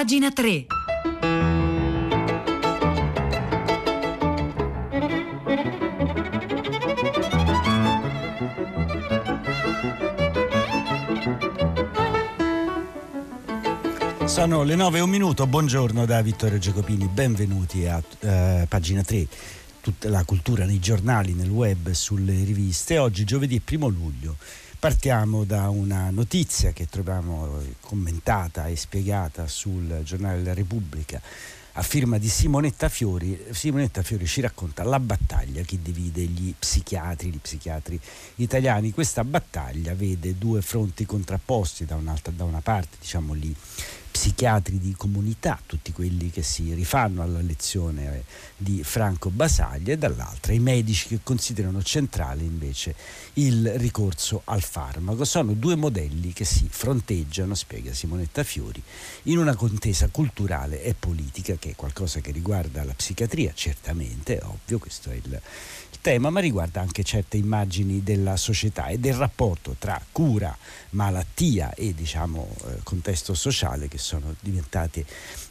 Pagina 3. Sono le 9 e un minuto, buongiorno da Vittorio Giacopini, benvenuti a uh, pagina 3, tutta la cultura nei giornali, nel web, sulle riviste. Oggi giovedì 1 luglio partiamo da una notizia che troviamo commentata e spiegata sul giornale della Repubblica a firma di Simonetta Fiori. Simonetta Fiori ci racconta la battaglia che divide gli psichiatri, gli psichiatri italiani. Questa battaglia vede due fronti contrapposti, da, da una parte diciamo lì psichiatri di comunità, tutti quelli che si rifanno alla lezione di Franco Basaglia e dall'altra i medici che considerano centrale invece il ricorso al farmaco. Sono due modelli che si fronteggiano, spiega Simonetta Fiori, in una contesa culturale e politica che è qualcosa che riguarda la psichiatria, certamente, è ovvio, questo è il tema, ma riguarda anche certe immagini della società e del rapporto tra cura, malattia e diciamo, eh, contesto sociale che sono diventate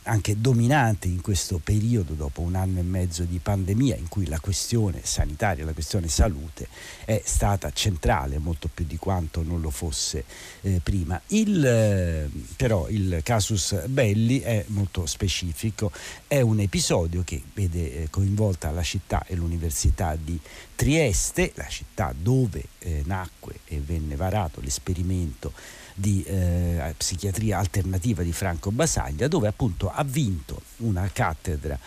anche dominanti in questo periodo dopo un anno e mezzo di pandemia in cui la questione sanitaria, la questione salute è stata centrale molto più di quanto non lo fosse eh, prima. Il, eh, però il casus belli è molto specifico, è un episodio che vede eh, coinvolta la città e l'Università di Trieste, la città dove eh, nacque e venne varato l'esperimento di eh, psichiatria alternativa di Franco Basaglia, dove appunto ha vinto una cattedra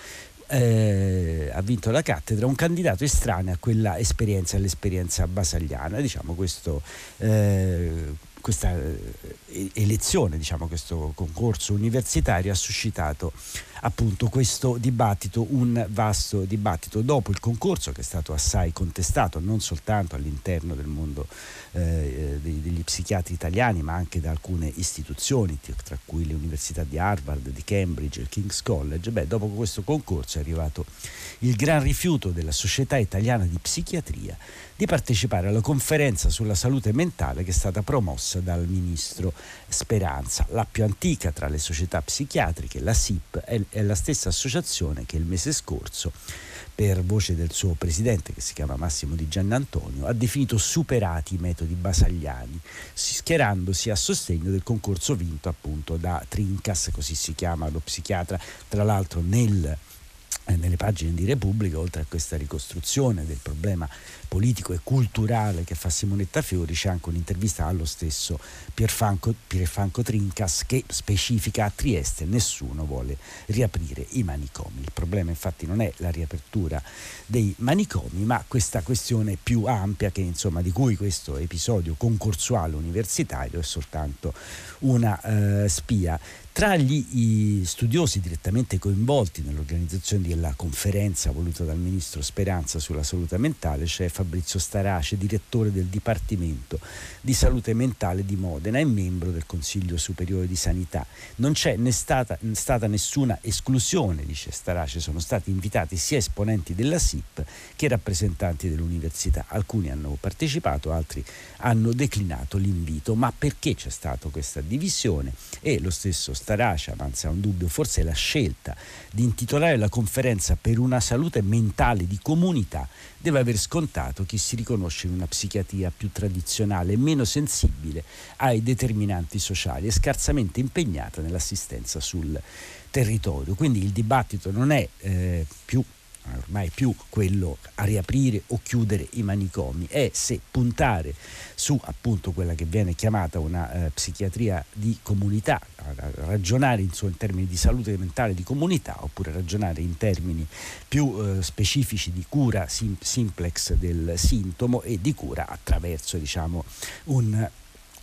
eh, ha vinto la cattedra un candidato estraneo a quella esperienza, all'esperienza basagliana. Diciamo questo, eh, questa eh, elezione, diciamo, questo concorso universitario ha suscitato appunto questo dibattito, un vasto dibattito. Dopo il concorso che è stato assai contestato non soltanto all'interno del mondo eh, degli psichiatri italiani ma anche da alcune istituzioni, tra cui le università di Harvard, di Cambridge, il King's College, beh, dopo questo concorso è arrivato il gran rifiuto della Società Italiana di Psichiatria di partecipare alla conferenza sulla salute mentale che è stata promossa dal ministro Speranza, la più antica tra le società psichiatriche, la SIP, è la stessa associazione che il mese scorso per voce del suo presidente che si chiama Massimo Di Giannantonio, ha definito superati i metodi basagliani, schierandosi a sostegno del concorso vinto appunto da Trincas, così si chiama lo psichiatra, tra l'altro nel nelle pagine di Repubblica, oltre a questa ricostruzione del problema politico e culturale che fa Simonetta Fiori, c'è anche un'intervista allo stesso Pierfranco, Pierfranco Trincas che specifica a Trieste nessuno vuole riaprire i manicomi. Il problema infatti non è la riapertura dei manicomi, ma questa questione più ampia che, insomma, di cui questo episodio concorsuale universitario è soltanto una eh, spia. Tra gli studiosi direttamente coinvolti nell'organizzazione della conferenza voluta dal ministro Speranza sulla salute mentale c'è Fabrizio Starace, direttore del Dipartimento di Salute Mentale di Modena e membro del Consiglio Superiore di Sanità. Non c'è né stata, stata nessuna esclusione, dice Starace, sono stati invitati sia esponenti della SIP che rappresentanti dell'università. Alcuni hanno partecipato, altri hanno declinato l'invito. Ma perché c'è stata questa divisione? E lo stesso Starace avanza un dubbio, forse la scelta di intitolare la conferenza per una salute mentale di comunità deve aver scontato chi si riconosce in una psichiatria più tradizionale, meno sensibile ai determinanti sociali e scarsamente impegnata nell'assistenza sul territorio. Quindi il dibattito non è eh, più ormai più quello a riaprire o chiudere i manicomi, è se puntare su appunto quella che viene chiamata una eh, psichiatria di comunità, ragionare in, in, termini di salute mentale di comunità oppure ragionare in termini più eh, specifici di cura sim, simplex del sintomo e di cura attraverso diciamo un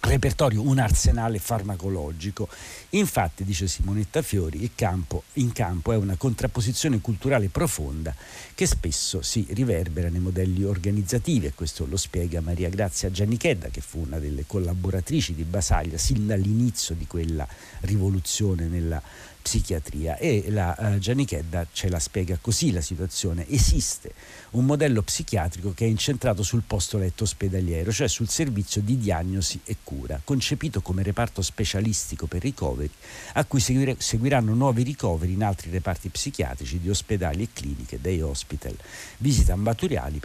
repertorio, un arsenale farmacologico. Infatti, dice Simonetta Fiori, il campo, in campo è una contrapposizione culturale profonda che spesso si riverbera nei modelli organizzativi e questo lo spiega Maria Grazia Giannichedda che fu una delle collaboratrici di Basaglia sin dall'inizio di quella rivoluzione nella psichiatria e la uh, Giannichedda ce la spiega così la situazione. Esiste un modello psichiatrico che è incentrato sul posto letto ospedaliero, cioè sul servizio di diagnosi e cura concepito come reparto specialistico per ricoveri, a cui seguiranno nuovi ricoveri in altri reparti psichiatrici di ospedali e cliniche, day hospital, visite ambulatoriali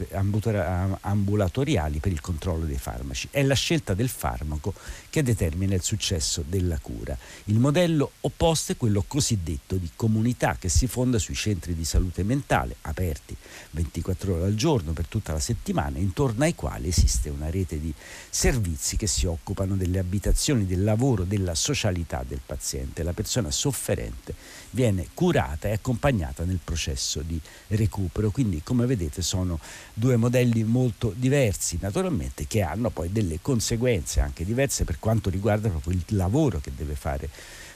per il controllo dei farmaci. È la scelta del farmaco che determina il successo della cura. Il modello opposto è quello cosiddetto di comunità che si fonda sui centri di salute mentale aperti 24 ore al giorno per tutta la settimana, intorno ai quali esiste una rete di servizi che si occupano delle abitazioni, del lavoro, della socialità del paziente. La persona sofferente viene curata e accompagnata nel processo di recupero. Quindi, come vedete, sono due modelli molto diversi, naturalmente, che hanno poi delle conseguenze anche diverse per quanto riguarda proprio il lavoro che deve fare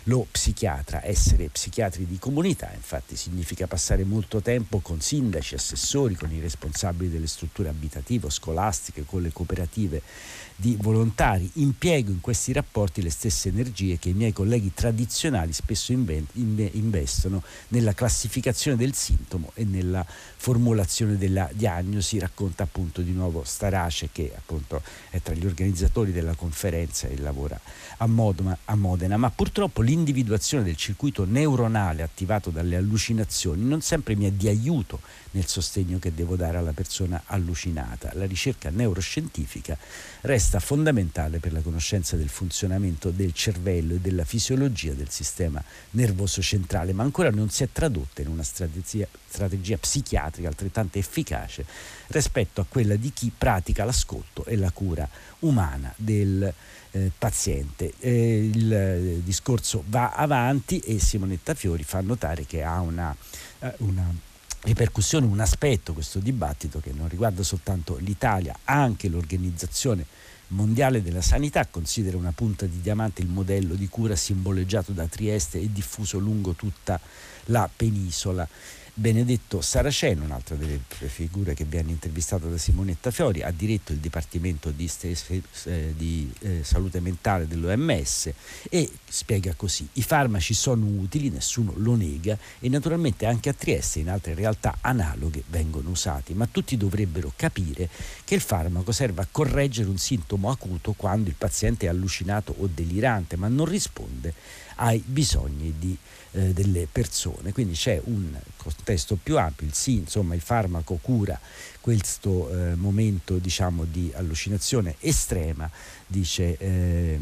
lo psichiatra. Essere psichiatri di comunità infatti significa passare molto tempo con sindaci, assessori, con i responsabili delle strutture abitative, scolastiche, con le cooperative di volontari. Impiego in questi rapporti le stesse energie che i miei colleghi tradizionali spesso investono nella classificazione del sintomo e nella formulazione della diagnosi. Racconta appunto di nuovo Starace che appunto è tra gli organizzatori della conferenza e lavora a Modena, ma purtroppo l'individuazione del circuito neuronale attivato dalle allucinazioni non sempre mi è di aiuto nel sostegno che devo dare alla persona allucinata. La ricerca neuroscientifica resta fondamentale per la conoscenza del funzionamento del cervello e della fisiologia del sistema nervoso centrale, ma ancora non si è tradotta in una strategia, strategia psichiatrica altrettanto efficace rispetto a quella di chi pratica l'ascolto e la cura umana del eh, paziente. Eh, il eh, discorso va avanti e Simonetta Fiori fa notare che ha una, eh, una ripercussione, un aspetto questo dibattito che non riguarda soltanto l'Italia, anche l'Organizzazione Mondiale della Sanità considera una punta di diamante il modello di cura simboleggiato da Trieste e diffuso lungo tutta la penisola. Benedetto Saraceno, un'altra delle figure che viene intervistata da Simonetta Fiori, ha diretto il Dipartimento di, eh, di eh, Salute Mentale dell'OMS e spiega così, i farmaci sono utili, nessuno lo nega e naturalmente anche a Trieste e in altre realtà analoghe vengono usati, ma tutti dovrebbero capire che il farmaco serve a correggere un sintomo acuto quando il paziente è allucinato o delirante, ma non risponde ai bisogni di eh, delle persone. Quindi c'è un contesto più ampio, il sì, insomma il farmaco cura questo eh, momento diciamo, di allucinazione estrema, dice eh,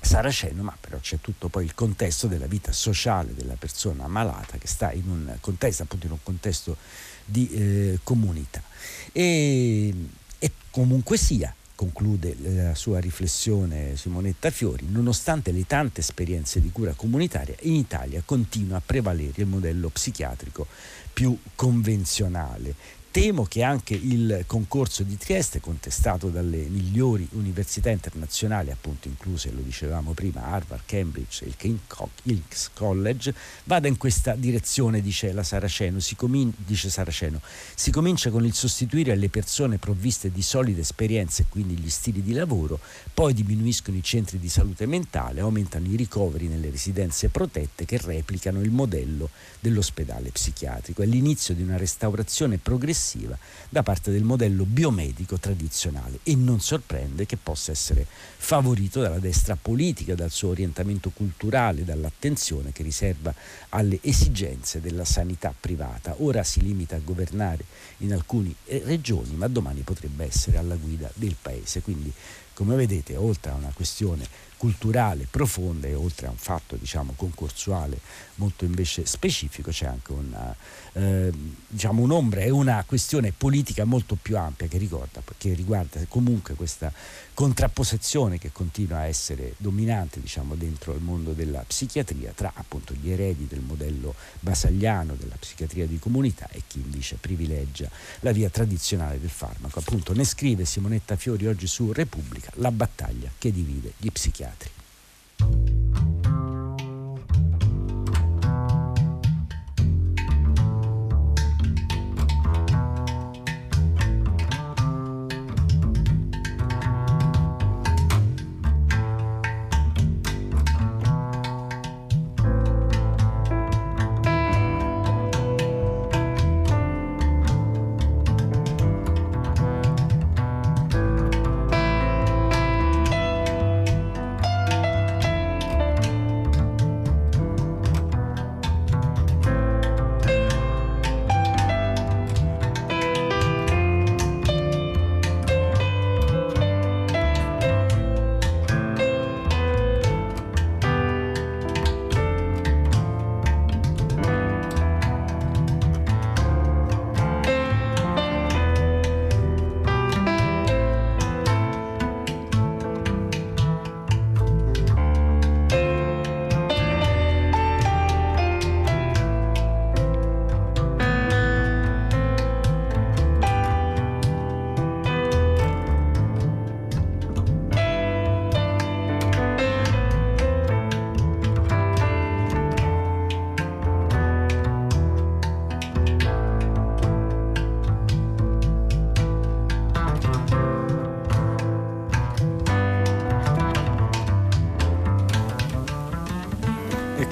Saraceno, ma però c'è tutto poi il contesto della vita sociale della persona malata che sta in un contesto, appunto in un contesto di eh, comunità. E, e comunque sia, conclude la sua riflessione Simonetta Fiori, nonostante le tante esperienze di cura comunitaria, in Italia continua a prevalere il modello psichiatrico più convenzionale Temo che anche il concorso di Trieste, contestato dalle migliori università internazionali, appunto incluse, lo dicevamo prima, Harvard, Cambridge e il King's College, vada in questa direzione, dice Saraceno. Si, comin- dice Saraceno. si comincia con il sostituire alle persone provviste di solide esperienze e quindi gli stili di lavoro, poi diminuiscono i centri di salute mentale, aumentano i ricoveri nelle residenze protette che replicano il modello dell'ospedale psichiatrico. È l'inizio di una restaurazione progressiva progressiva da parte del modello biomedico tradizionale e non sorprende che possa essere favorito dalla destra politica, dal suo orientamento culturale, dall'attenzione che riserva alle esigenze della sanità privata. Ora si limita a governare in alcune eh, regioni, ma domani potrebbe essere alla guida del paese. Quindi, come vedete, oltre a una questione culturale profonda e oltre a un fatto diciamo, concorsuale molto invece specifico c'è anche una, eh, diciamo, un'ombra e una questione politica molto più ampia che, ricorda, che riguarda comunque questa contrapposizione che continua a essere dominante diciamo, dentro il mondo della psichiatria tra appunto gli eredi del modello basagliano della psichiatria di comunità e chi invece privilegia la via tradizionale del farmaco. Appunto ne scrive Simonetta Fiori oggi su Repubblica la battaglia che divide gli psichiatri psichiatri.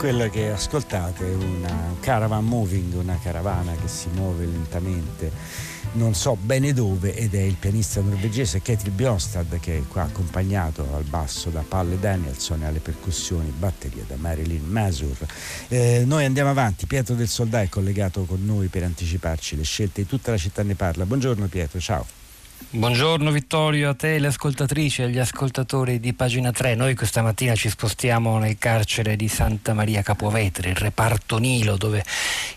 Quella che ascoltate è una caravan moving, una caravana che si muove lentamente, non so bene dove, ed è il pianista norvegese Ketil Bjornstad che è qua accompagnato al basso da Palle Danielson e alle percussioni, batteria da Marilyn Masur. Eh, noi andiamo avanti, Pietro del Soldà è collegato con noi per anticiparci le scelte di tutta la città ne parla. Buongiorno Pietro, ciao. Buongiorno Vittorio, a te le ascoltatrici e agli ascoltatori di pagina 3. Noi questa mattina ci spostiamo nel carcere di Santa Maria Capovetere, il reparto Nilo, dove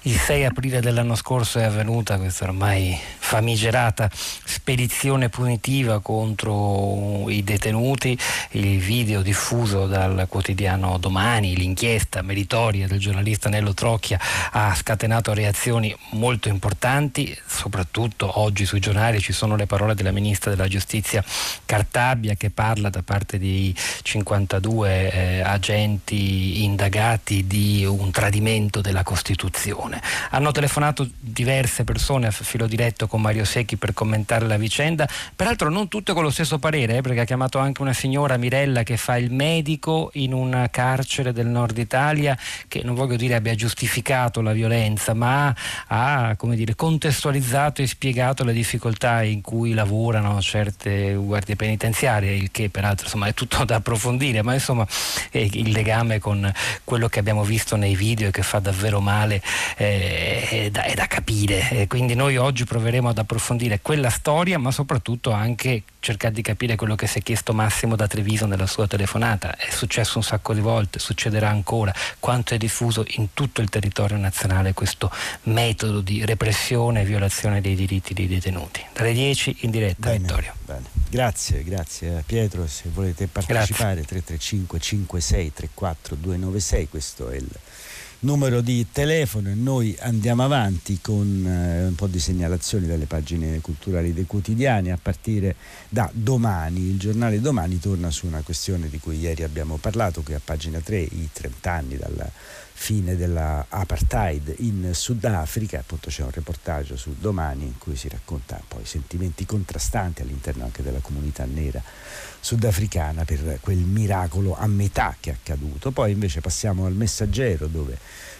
il 6 aprile dell'anno scorso è avvenuta questa ormai famigerata spedizione punitiva contro i detenuti. Il video diffuso dal quotidiano Domani, l'inchiesta meritoria del giornalista Nello Trocchia ha scatenato reazioni molto importanti, soprattutto oggi sui giornali ci sono le parole della ministra della giustizia Cartabia che parla da parte di 52 eh, agenti indagati di un tradimento della Costituzione. Hanno telefonato diverse persone a filo diretto con Mario Secchi per commentare la vicenda, peraltro non tutte con lo stesso parere, eh, perché ha chiamato anche una signora Mirella che fa il medico in un carcere del nord Italia che non voglio dire abbia giustificato la violenza, ma ha dire, contestualizzato e spiegato le difficoltà in cui lavorano certe guardie penitenziarie, il che peraltro insomma, è tutto da approfondire, ma insomma il legame con quello che abbiamo visto nei video e che fa davvero male eh, è, da, è, da, capire. E quindi noi oggi proveremo ad approfondire quella storia, ma soprattutto anche cercare di capire quello che si è chiesto Massimo da Treviso nella sua telefonata. È successo un sacco di volte, succederà ancora, quanto è diffuso in tutto il territorio nazionale questo metodo di repressione e violazione dei diritti dei detenuti. Dalle 10 in diretta, bene, Vittorio. Bene. Grazie, grazie Pietro. Se volete partecipare, grazie. 335 56 34 296, questo è il numero di telefono e noi andiamo avanti con eh, un po' di segnalazioni dalle pagine culturali dei quotidiani a partire da domani. Il giornale domani torna su una questione di cui ieri abbiamo parlato, qui a pagina 3, i 30 anni dalla fine dell'apartheid in Sudafrica, appunto c'è un reportaggio su Domani in cui si racconta poi sentimenti contrastanti all'interno anche della comunità nera sudafricana per quel miracolo a metà che è accaduto. Poi invece passiamo al messaggero dove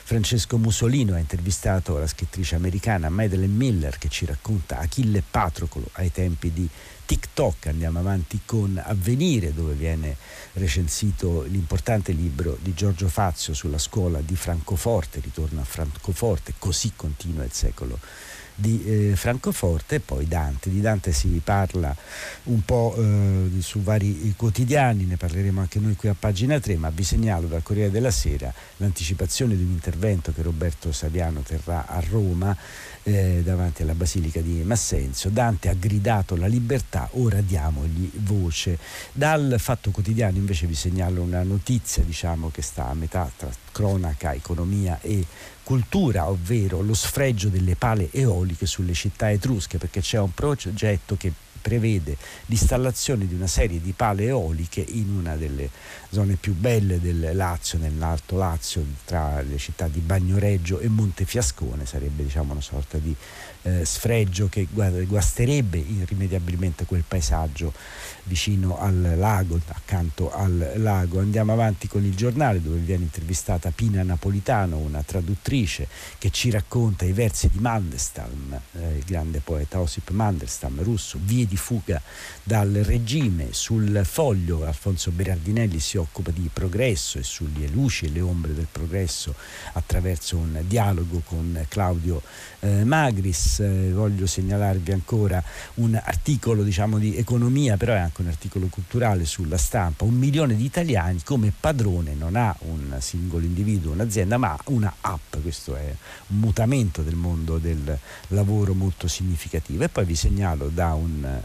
Francesco Musolino ha intervistato la scrittrice americana Madeleine Miller che ci racconta Achille Patroclo ai tempi di TikTok. Andiamo avanti con Avvenire dove viene recensito l'importante libro di Giorgio Fazio sulla scuola di Francoforte, ritorno a Francoforte, così continua il secolo di eh, Francoforte e poi Dante. Di Dante si parla un po' eh, su vari quotidiani, ne parleremo anche noi qui a pagina 3, ma vi segnalo dal Corriere della Sera l'anticipazione di un intervento che Roberto Saviano terrà a Roma eh, davanti alla Basilica di Massenzio. Dante ha gridato la libertà, ora diamogli voce. Dal Fatto Quotidiano invece vi segnalo una notizia diciamo, che sta a metà tra cronaca, economia e cultura, ovvero lo sfregio delle pale eoliche sulle città etrusche, perché c'è un progetto che prevede l'installazione di una serie di pale eoliche in una delle zone più belle del Lazio, nell'Alto Lazio, tra le città di Bagnoreggio e Montefiascone, sarebbe diciamo, una sorta di eh, sfregio che guasterebbe irrimediabilmente quel paesaggio vicino al lago, accanto al lago. Andiamo avanti con il giornale dove viene intervistata Pina Napolitano, una traduttrice che ci racconta i versi di Mandelstam, eh, il grande poeta Osip Mandelstam, russo, vie di fuga dal regime. Sul foglio Alfonso Berardinelli si occupa di progresso e sulle luci e le ombre del progresso attraverso un dialogo con Claudio eh, Magris. Eh, voglio segnalarvi ancora un articolo diciamo, di economia, però è anche un articolo culturale sulla stampa. Un milione di italiani come padrone non ha un singolo individuo, un'azienda, ma una app. Questo è un mutamento del mondo del lavoro molto significativo. E poi vi segnalo da un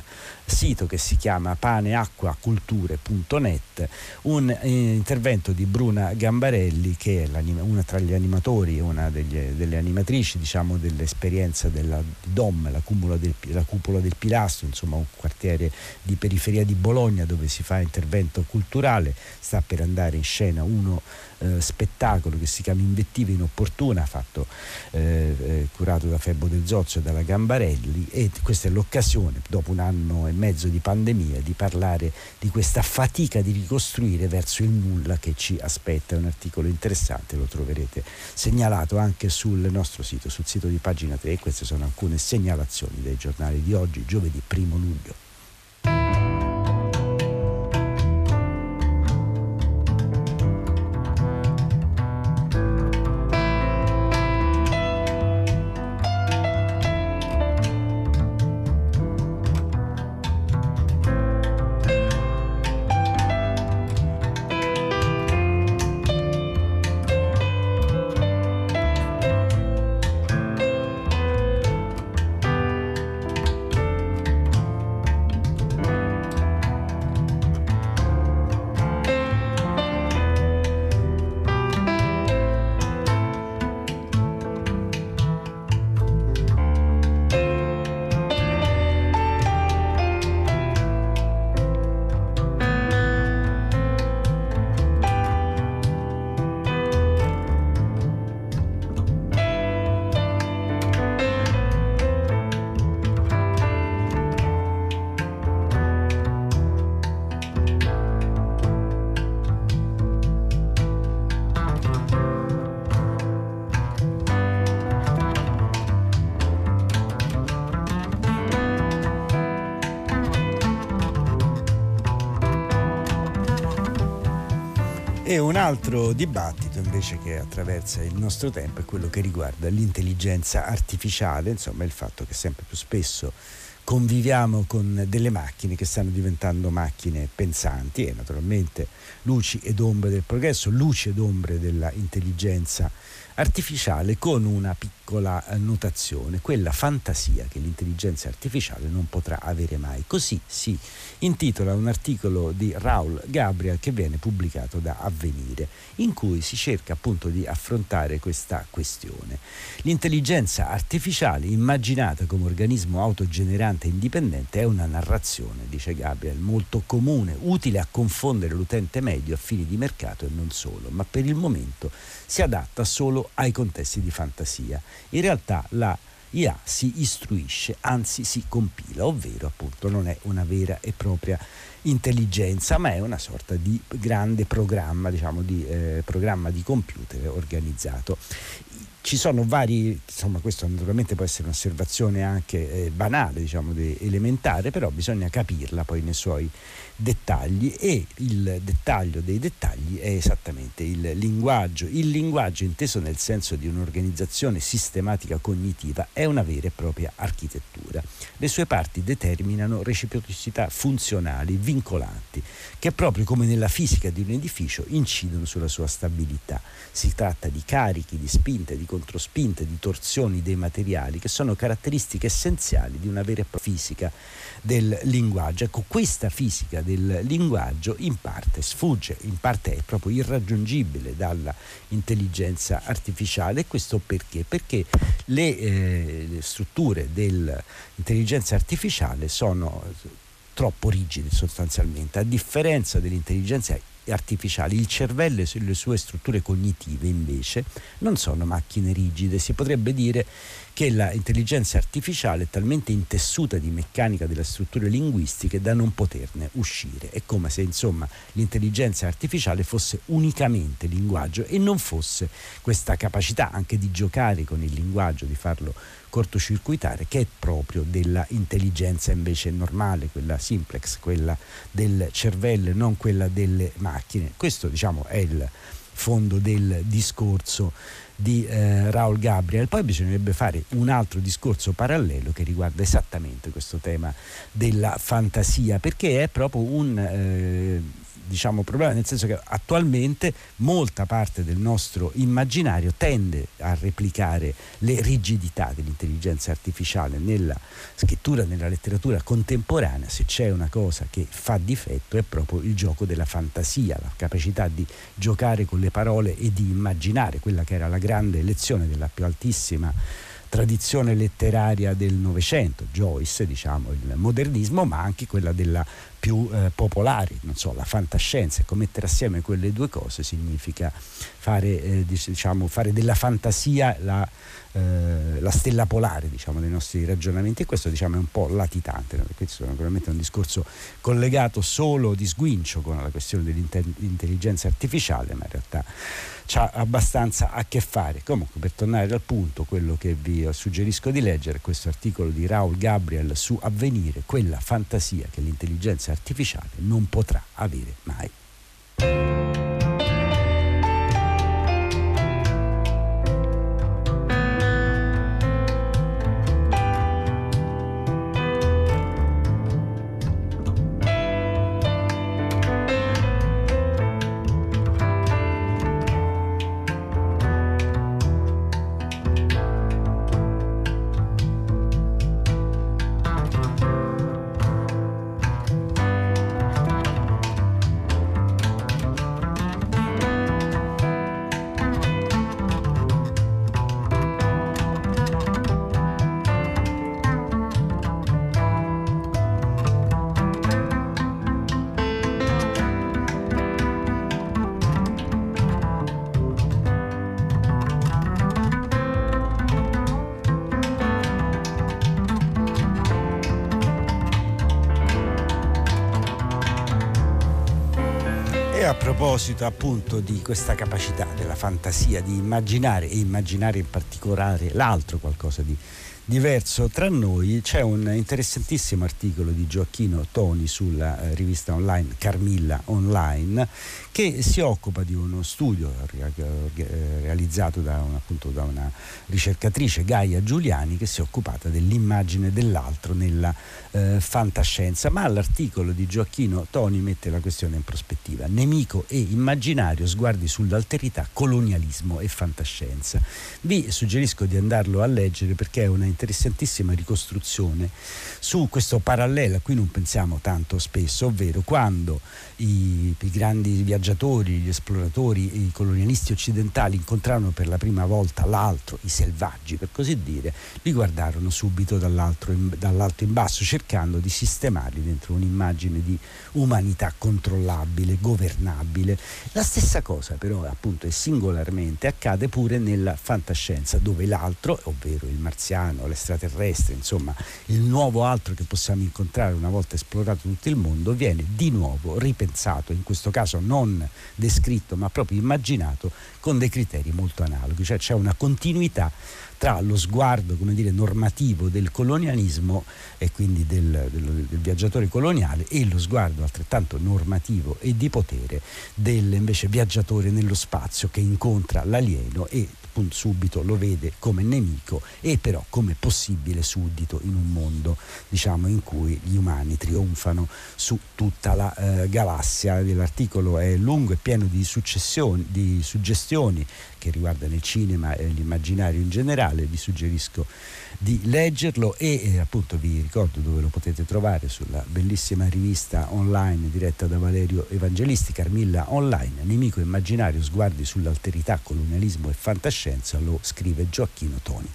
sito che si chiama paneacquaculture.net, un eh, intervento di Bruna Gambarelli che è una tra gli animatori, una degli, delle animatrici diciamo, dell'esperienza della DOM, la, del, la cupola del Pilastro, insomma un quartiere di periferia di Bologna dove si fa intervento culturale, sta per andare in scena uno eh, spettacolo che si chiama Invettiva inopportuna, fatto, eh, eh, curato da Febbo del Zozzo e dalla Gambarelli e questa è l'occasione, dopo un anno e mezzo di pandemia, di parlare di questa fatica di ricostruire verso il nulla che ci aspetta. È un articolo interessante, lo troverete segnalato anche sul nostro sito, sul sito di pagina 3 e queste sono alcune segnalazioni dei giornali di oggi, giovedì 1 luglio. Altro dibattito invece che attraversa il nostro tempo è quello che riguarda l'intelligenza artificiale, insomma il fatto che sempre più spesso conviviamo con delle macchine che stanno diventando macchine pensanti e naturalmente luci ed ombre del progresso, luci ed ombre dell'intelligenza artificiale con una piccola notazione, quella fantasia che l'intelligenza artificiale non potrà avere mai. Così si intitola un articolo di Raul Gabriel che viene pubblicato da Avvenire, in cui si cerca appunto di affrontare questa questione. L'intelligenza artificiale immaginata come organismo autogenerante e indipendente è una narrazione, dice Gabriel, molto comune, utile a confondere l'utente medio a fini di mercato e non solo, ma per il momento si adatta solo ai contesti di fantasia. In realtà la IA si istruisce, anzi si compila, ovvero appunto non è una vera e propria intelligenza, ma è una sorta di grande programma, diciamo di eh, programma di computer organizzato ci sono vari, insomma questo naturalmente può essere un'osservazione anche eh, banale, diciamo, elementare, però bisogna capirla poi nei suoi dettagli e il dettaglio dei dettagli è esattamente il linguaggio. Il linguaggio inteso nel senso di un'organizzazione sistematica cognitiva è una vera e propria architettura. Le sue parti determinano reciprocità funzionali, vincolanti, che proprio come nella fisica di un edificio incidono sulla sua stabilità. Si tratta di carichi, di spinte, di controspinte, di torsioni dei materiali che sono caratteristiche essenziali di una vera e propria fisica del linguaggio. Ecco, questa fisica del linguaggio in parte sfugge, in parte è proprio irraggiungibile dalla intelligenza artificiale. E questo perché? Perché le, eh, le strutture dell'intelligenza artificiale sono troppo rigide sostanzialmente, a differenza dell'intelligenza artificiali. Il cervello e le sue strutture cognitive invece non sono macchine rigide, si potrebbe dire che l'intelligenza artificiale è talmente intessuta di meccanica delle strutture linguistiche da non poterne uscire. È come se insomma l'intelligenza artificiale fosse unicamente linguaggio e non fosse questa capacità anche di giocare con il linguaggio, di farlo cortocircuitare, che è proprio della intelligenza invece normale, quella simplex, quella del cervello, non quella delle macchine. Questo diciamo è il fondo del discorso di eh, Raul Gabriel. Poi bisognerebbe fare un altro discorso parallelo che riguarda esattamente questo tema della fantasia, perché è proprio un eh, diciamo, problema, nel senso che attualmente molta parte del nostro immaginario tende a replicare le rigidità dell'intelligenza artificiale nella scrittura, nella letteratura contemporanea. Se c'è una cosa che fa difetto è proprio il gioco della fantasia, la capacità di giocare con le parole e di immaginare quella che era la grande lezione della più altissima tradizione letteraria del Novecento, Joyce, diciamo, il modernismo, ma anche quella della più eh, popolari, non so, la fantascienza, ecco, mettere assieme quelle due cose significa fare, eh, diciamo, fare della fantasia la, eh, la stella polare diciamo, dei nostri ragionamenti e questo diciamo, è un po' latitante, no? questo è naturalmente un discorso collegato solo di sguincio con la questione dell'intelligenza artificiale, ma in realtà ha abbastanza a che fare. Comunque, per tornare al punto, quello che vi suggerisco di leggere è questo articolo di Raul Gabriel su Avvenire, quella fantasia che l'intelligenza artificiale non potrà avere mai. Proposito appunto di questa capacità della fantasia di immaginare e immaginare in particolare l'altro qualcosa di diverso tra noi c'è un interessantissimo articolo di Gioacchino Toni sulla eh, rivista online Carmilla Online che si occupa di uno studio realizzato da una, appunto, da una ricercatrice Gaia Giuliani che si è occupata dell'immagine dell'altro nella eh, fantascienza. Ma l'articolo di Gioacchino Toni mette la questione in prospettiva. Nemico e immaginario sguardi sull'alterità colonialismo e fantascienza. Vi suggerisco di andarlo a leggere perché è una interessantissima ricostruzione su questo parallelo a cui non pensiamo tanto spesso, ovvero quando i, i grandi viaggiatori, gli esploratori, i colonialisti occidentali incontrarono per la prima volta l'altro, i selvaggi per così dire, li guardarono subito dall'alto in, dall'alto in basso cercando di sistemarli dentro un'immagine di umanità controllabile, governabile. La stessa cosa però appunto e singolarmente accade pure nella fantascienza dove l'altro, ovvero il marziano, l'estraterrestre, insomma il nuovo altro che possiamo incontrare una volta esplorato tutto il mondo, viene di nuovo ripensato, in questo caso non descritto ma proprio immaginato con dei criteri molto analoghi, cioè c'è una continuità tra lo sguardo dire, normativo del colonialismo e quindi del, del, del, viaggiatore coloniale e lo sguardo altrettanto normativo e di potere del invece viaggiatore nello spazio che incontra l'alieno e subito lo vede come nemico e però come possibile suddito in un mondo diciamo in cui gli umani trionfano su tutta la eh, galassia. L'articolo è lungo e pieno di, di suggestioni che riguardano il cinema e l'immaginario in generale, vi suggerisco di leggerlo e eh, appunto vi ricordo dove lo potete trovare sulla bellissima rivista online diretta da Valerio Evangelisti, Carmilla Online, Nemico immaginario, sguardi sull'alterità, colonialismo e fantascienza, lo scrive Gioacchino Toni.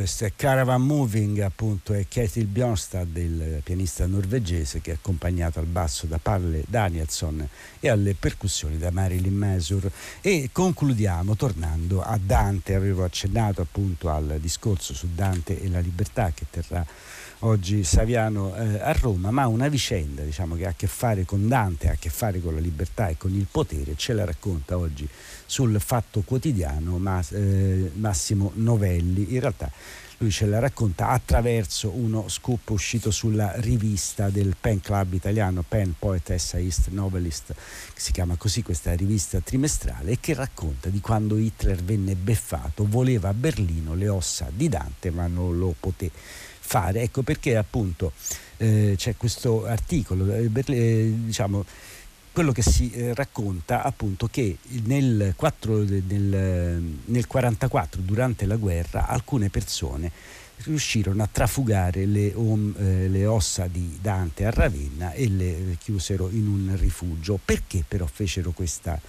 Questo è Caravan Moving, appunto, è Ketil Bjornstad, il pianista norvegese che è accompagnato al basso da Palle Danielson e alle percussioni da Marilyn Mesur. E concludiamo tornando a Dante, avevo accennato appunto al discorso su Dante e la libertà che terrà oggi Saviano eh, a Roma, ma una vicenda diciamo, che ha a che fare con Dante, ha a che fare con la libertà e con il potere, ce la racconta oggi sul Fatto Quotidiano Mas, eh, Massimo Novelli. In realtà lui ce la racconta attraverso uno scoop uscito sulla rivista del Pen Club italiano, Pen Poet Essayist Novelist, che si chiama così questa rivista trimestrale, e che racconta di quando Hitler venne beffato, voleva a Berlino le ossa di Dante, ma non lo poté fare. Ecco perché appunto eh, c'è questo articolo, eh, diciamo, quello che si eh, racconta appunto che nel, 4, nel, nel 44 durante la guerra alcune persone riuscirono a trafugare le, om, eh, le, ossa di Dante a Ravenna e le chiusero in un rifugio. Perché però fecero questa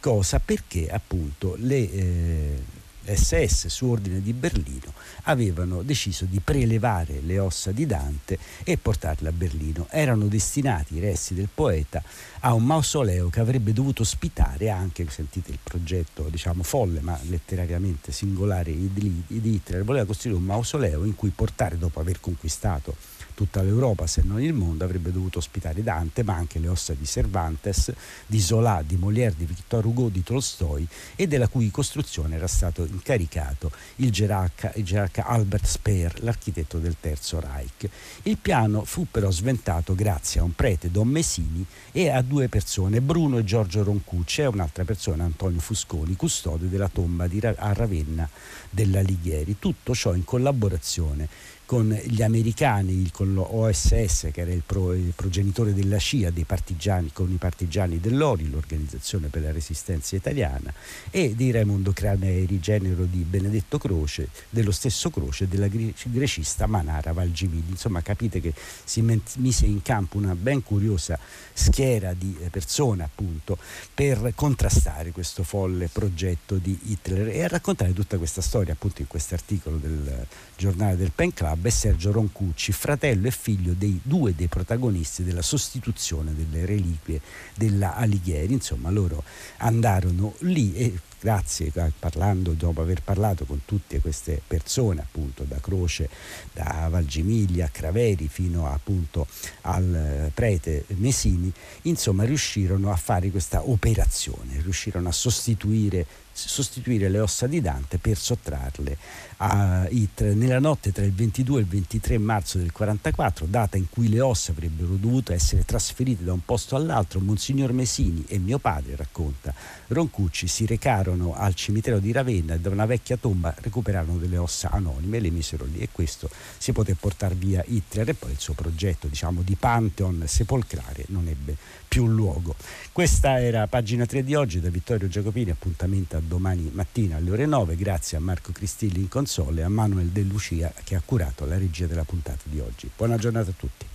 cosa? Perché appunto le, eh, SS su ordine di Berlino avevano deciso di prelevare le ossa di Dante e portarle a Berlino. Erano destinati i resti del poeta a un mausoleo che avrebbe dovuto ospitare anche, sentite il progetto diciamo folle ma letterariamente singolare di Hitler, voleva costruire un mausoleo in cui portare dopo aver conquistato tutta l'Europa, se non il mondo, avrebbe dovuto ospitare Dante, ma anche le ossa di Cervantes, di Zola, di Molière, di Victor Hugo, di Tolstoi e della cui costruzione era stato incaricato il gerarca, Albert Speer, l'architetto del Terzo Reich. Il piano fu però sventato grazie a un prete, Don Mesini, e a due persone, Bruno e Giorgio Roncucci, e un'altra persona, Antonio Fusconi, custode della tomba di, a Ravenna della Lighieri. Tutto ciò in collaborazione con gli americani, con l'OSS che era il, pro, il, progenitore della CIA, con i partigiani dell'Ori, l'organizzazione per la resistenza italiana, e di Raimondo Craneri, genero di Benedetto Croce, dello stesso Croce, della grecista Manara Valgivini. Insomma capite che si mise in campo una ben curiosa schiera di persone appunto per contrastare questo folle progetto di Hitler e a raccontare tutta questa storia appunto in questo articolo del giornale del Pen Club è Sergio Roncucci, fratello e figlio dei due dei protagonisti della sostituzione delle reliquie della Alighieri. Insomma, loro andarono lì e grazie, parlando, dopo aver parlato con tutte queste persone, appunto da Croce, da Valgimiglia, Craveri fino appunto al eh, prete Mesini, insomma riuscirono a fare questa operazione, riuscirono a sostituire sostituire le ossa di Dante per sottrarle a Hitler. Nella notte tra il 22 e il 23 marzo del 44, data in cui le ossa avrebbero dovuto essere trasferite da un posto all'altro, Monsignor Mesini e mio padre, racconta Roncucci, si recarono al cimitero di Ravenna e da una vecchia tomba recuperarono delle ossa anonime e le misero lì e questo si poté portare via Hitler e poi il suo progetto diciamo, di Pantheon sepolcrale non ebbe più luogo. Questa era pagina 3 di oggi da Vittorio Giacopini, appuntamento a domani mattina alle ore 9, grazie a Marco Cristilli in console e a Manuel De Lucia che ha curato la regia della puntata di oggi. Buona giornata a tutti.